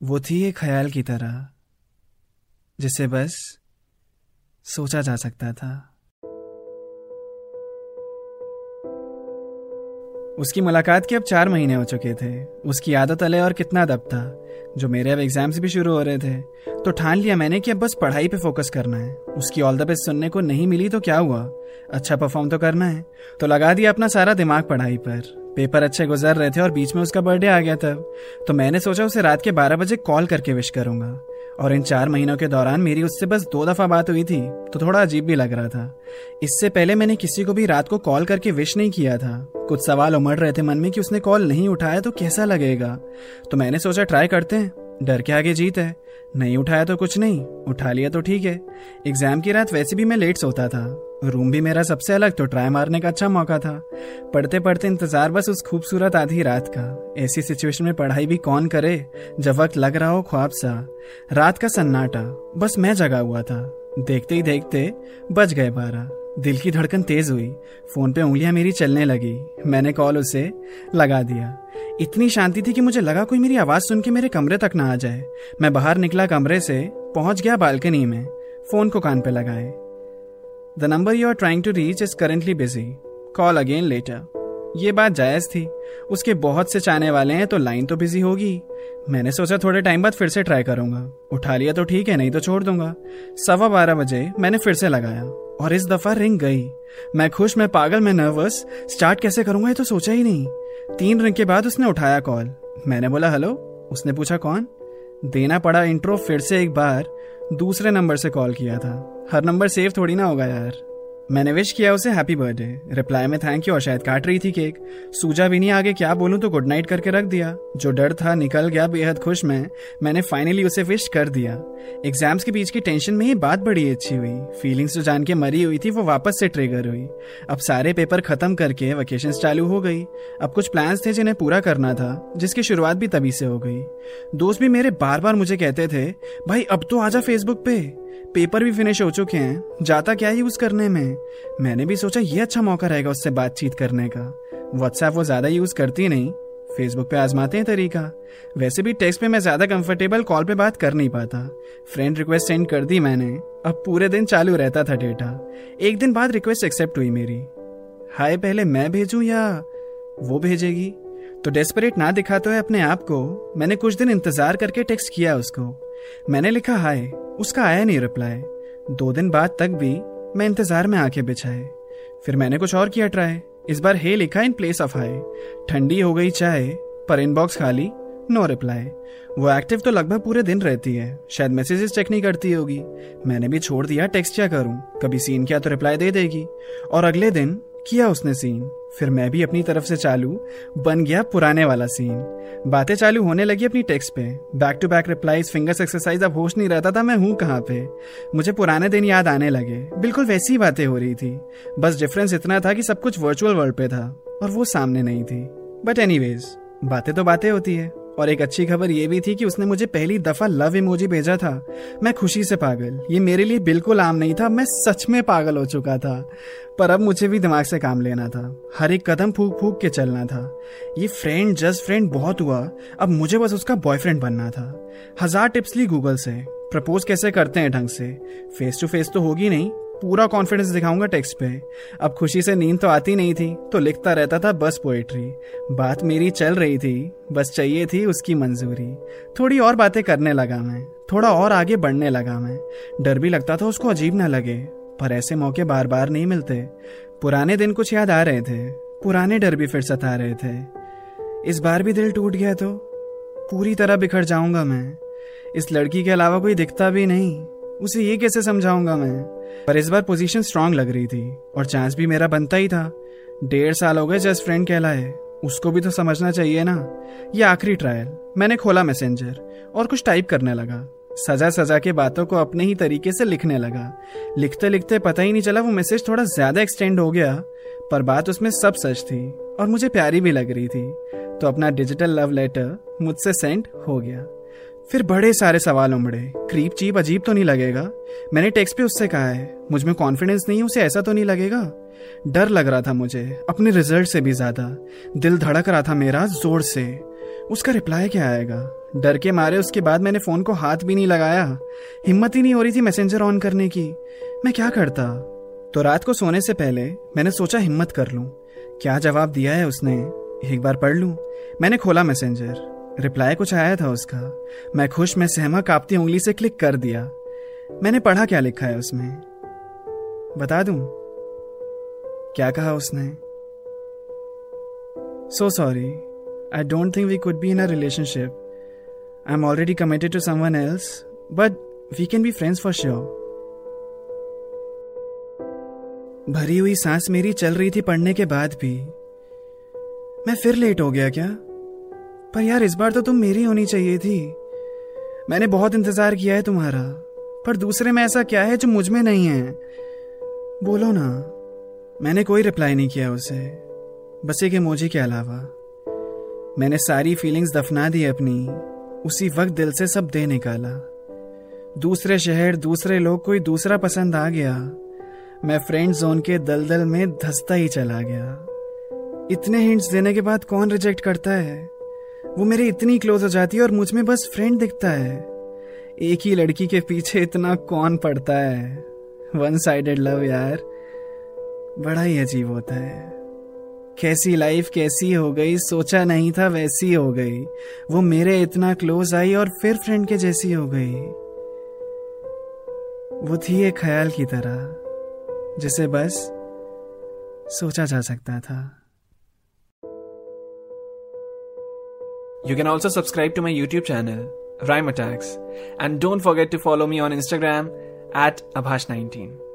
वो थी एक ख्याल की तरह, जिसे बस सोचा जा सकता था। उसकी मुलाकात के अब चार महीने हो चुके थे। उसकी आदत अले और कितना दब था। जो मेरे अब एग्ज़ाम्स भी शुरू हो रहे थे तो ठान लिया मैंने कि अब बस पढ़ाई पे फोकस करना है। उसकी ऑल द बेस्ट सुनने को नहीं मिली तो क्या हुआ? अच्छा परफॉर्म तो करना है। तो लगा दिया अपना सारा दिमाग पढ़ाई पर। पेपर अच्छे गुजर रहे थे और बीच में उसका बर्थडे आ गया तब तो मैंने सोचा उसे रात के बारह बजे कॉल करके विश करूँगा। और इन चार महीनों के दौरान मेरी उससे बस दो दफ़ा बात हुई थी तो थोड़ा अजीब भी लग रहा था। इससे पहले मैंने किसी को भी रात को कॉल करके विश नहीं किया था। कुछ सवाल उमड़ रहे थे मन में कि उसने कॉल नहीं उठाया तो कैसा लगेगा? तो मैंने सोचा ट्राई करते हैं। डर के आगे जीत है। नहीं उठाया तो कुछ नहीं, उठा लिया तो ठीक है। एग्ज़ाम की रात वैसे भी मैं लेट सोता था। रूम भी मेरा सबसे अलग तो ट्राई मारने का अच्छा मौका था। पढ़ते पढ़ते इंतज़ार बस उस खूबसूरत आधी रात का। ऐसी सिचुएशन में पढ़ाई भी कौन करे, जब वक्त लग रहा हो ख्वाब सा। रात का सन्नाटा, बस मैं जगा हुआ था। देखते ही देखते बज गए बारह। दिल की धड़कन तेज हुई। फ़ोन पे उंगलियाँ मेरी चलने लगी। मैंने कॉल उसे लगा दिया। इतनी शांति थी कि मुझे लगा कोई मेरी आवाज़ सुन के मेरे कमरे तक ना आ जाए। मैं बाहर निकला कमरे से, पहुँच गया बालकनी में। फ़ोन को कान पे लगाए। The number you are trying to reach is currently busy call again later ये बात जायज़ थी। उसके बहुत से चाहने वाले हैं तो लाइन तो बिज़ी होगी। मैंने सोचा थोड़े टाइम बाद फिर से ट्राई करूँगा। उठा लिया तो ठीक है, नहीं तो छोड़ दूँगा। सवा बारह बजे मैंने फिर से लगाया और इस दफ़ा रिंग गई। मैं खुश, मैं पागल, मैं नर्वस स्टार्ट कैसे करूँगा ये तो सोचा ही नहीं। तीन रिंग के बाद उसने उठाया कॉल मैंने बोला हेलो उसने पूछा, कौन? देना पड़ा इंट्रो फिर से एक बार दूसरे नंबर से कॉल किया था। हर नंबर सेव थोड़ी ना होगा यार। मैंने विश किया उसे हैप्पी बर्थडे रिप्लाई में थैंक यू और शायद काट रही थी केक सूजा भी नहीं आगे, क्या बोलूँ तो गुड नाइट करके रख दिया. जो डर था, निकल गया बेहद खुश मैं. मैंने फाइनली उसे विश कर दिया. एग्ज़ाम्स के बीच की टेंशन में ही बात बड़ी अच्छी हुई. फीलिंग्स जो जान के मरी हुई थी, वो वापस से ट्रिगर हुई. अब सारे पेपर खत्म करके वेकेशन चालू हो गई. अब कुछ प्लान्स थे जिन्हें पूरा करना था, जिसकी शुरुआत भी तभी से हो गई. दोस्त भी मेरे बार बार मुझे कहते थे, भाई, अब तो आजा फेसबुक पे. पेपर भी फिनिश हो चुके हैं। जाता क्या यूज़ करने में? मैंने भी सोचा ये अच्छा मौका रहेगा उससे बातचीत करने का। व्हाट्सएप वो ज़्यादा यूज़ करती नहीं। फेसबुक पे आजमाते हैं तरीका। वैसे भी टेक्स्ट पे मैं ज़्यादा कंफर्टेबल कॉल पे बात कर नहीं पाता। फ्रेंड रिक्वेस्ट सेंड कर दी मैंने। अब पूरे दिन चालू रहता था डेटा एक दिन बाद रिक्वेस्ट एक्सेप्ट हुई मेरी। हाय, पहले मैं भेजूं या वो भेजेगी? तो डेस्परेट ना दिखाते हुए अपने आप को, मैंने कुछ दिन इंतज़ार करके टेक्स्ट किया उसको। मैंने लिखा, हाय। उसका आया नहीं रिप्लाई दो दिन बाद तक भी मैं इंतज़ार में आके बिछाए। फिर मैंने कुछ और किया ट्राई इस बार हे लिखा इन प्लेस ऑफ़ हाई ठंडी हो गई चाय, पर इनबॉक्स खाली नो रिप्लाई वो एक्टिव तो लगभग पूरे दिन रहती है। शायद मैसेजेस चेक नहीं करती होगी। मैंने भी छोड़ दिया टेक्स्ट क्या करूँ? कभी सीन किया तो रिप्लाई दे देगी। और अगले दिन किया उसने सीन फिर मैं भी अपनी तरफ़ से चालू बन गया पुराने वाला सीन बातें चालू होने लगी अपनी टेक्स्ट पे। Back to back replies fingers exercise अब होश नहीं रहता था मैं हूँ कहाँ पे। मुझे पुराने दिन याद आने लगे। बिल्कुल वैसी ही बातें हो रही थी। बस डिफरेंस इतना था कि सब कुछ वर्चुअल वर्ल्ड पे था, और वो सामने नहीं थी। बट एनी बातें तो बातें होती है। और एक अच्छी खबर ये भी थी कि उसने मुझे पहली दफ़ा लव इमोजी भेजा था। मैं खुशी से पागल। ये मेरे लिए बिल्कुल आम नहीं था, मैं सच में पागल हो चुका था। पर अब मुझे भी दिमाग से काम लेना था। हर एक कदम फूक फूक के चलना था। ये फ्रेंड जस्ट फ्रेंड बहुत हुआ। अब मुझे बस उसका बॉयफ्रेंड बनना था। हज़ार टिप्स ली गूगल से। प्रपोज कैसे करते हैं ढंग से? फेस टू फेस तो होगी नहीं। पूरा कॉन्फिडेंस दिखाऊँगा टेक्स्ट पे। अब खुशी से नींद तो आती नहीं थी तो लिखता रहता था बस पोएट्री बात मेरी चल रही थी, बस चाहिए थी उसकी मंजूरी। थोड़ी और बातें करने लगा मैं, थोड़ा और आगे बढ़ने लगा मैं। डर भी लगता था उसको अजीब ना लगे, पर ऐसे मौके बार बार नहीं मिलते। पुराने दिन कुछ याद आ रहे थे, पुराने डर भी फिर सता रहे थे। इस बार भी दिल टूट गया तो पूरी तरह बिखर जाऊँगा मैं। इस लड़की के अलावा कोई दिखता भी नहीं। उसे ये कैसे समझाऊँगा मैं? पर इस बार पोजीशन स्ट्रांग लग रही थी, और चांस भी मेरा बनता ही था। डेढ़ साल हो गए जस्ट फ्रेंड कहलाए। उसको भी तो समझना चाहिए ना। ये आखिरी ट्रायल मैंने खोला मैसेंजर और कुछ टाइप करने लगा। सजा सजा के बातों को अपने ही तरीके से लिखने लगा। लिखते लिखते पता ही नहीं चला वो मैसेज थोड़ा ज़्यादा एक्सटेंड हो गया, पर बात उसमें सब सच थी, और मुझे प्यारी भी लग रही थी। तो अपना डिजिटल लव लेटर मुझसे सेंड हो गया। फिर बड़े सारे सवाल उमड़े। क्रीप चीप, अजीब तो नहीं लगेगा? मैंने टेक्स्ट पे उससे कहा है, मुझमें कॉन्फिडेंस नहीं उसे ऐसा तो नहीं लगेगा? डर लग रहा था मुझे, अपने रिज़ल्ट से भी ज़्यादा। दिल धड़क रहा था मेरा ज़ोर से। उसका रिप्लाई क्या आएगा? डर के मारे उसके बाद मैंने फ़ोन को हाथ भी नहीं लगाया। हिम्मत ही नहीं हो रही थी मैसेंजर ऑन करने की। मैं क्या करता? तो रात को सोने से पहले मैंने सोचा हिम्मत कर लूँ। क्या जवाब दिया है उसने? एक बार पढ़ लूँ? मैंने खोला मैसेंजर रिप्लाई कुछ आया था उसका। मैं खुश, में सहमा, कापती उंगली से क्लिक कर दिया। मैंने पढ़ा क्या लिखा है उसमें? बता दूँ? क्या कहा उसने? So sorry I don't think we could be in a relationship I am already committed to someone else but we can be friends for sure भरी हुई सांस मेरी चल रही थी पढ़ने के बाद भी। मैं फिर लेट हो गया क्या? पर यार, इस बार तो तुम मेरी होनी चाहिए थी। मैंने बहुत इंतज़ार किया है तुम्हारा, पर दूसरे में ऐसा क्या है जो मुझमें नहीं है? बोलो ना, मैंने कोई रिप्लाई नहीं किया उसे, बस एक इमोजी के अलावा। मैंने सारी फीलिंग्स दफना दी अपनी, उसी वक्त दिल से सब दे निकाला। दूसरे शहर, दूसरे लोग, कोई दूसरा पसंद आ गया। मैं फ्रेंड जोन के दलदल में धसता ही चला गया। इतने हिंट्स देने के बाद कौन रिजेक्ट करता है? वो मेरे इतनी क्लोज हो जाती है और मुझमें बस फ्रेंड दिखता है। एक ही लड़की के पीछे इतना कौन पड़ता है? वन साइडेड लव यार। बड़ा ही अजीब होता है। कैसी लाइफ कैसी हो गई? सोचा नहीं था वैसी हो गई। वो मेरे इतना क्लोज आई और फिर फ्रेंड के जैसी हो गई। वो थी एक ख्याल की तरह, जिसे बस सोचा जा सकता था। You can also subscribe to my YouTube channel, Rhyme Attacks, and don't forget to follow me on Instagram at Abhash19.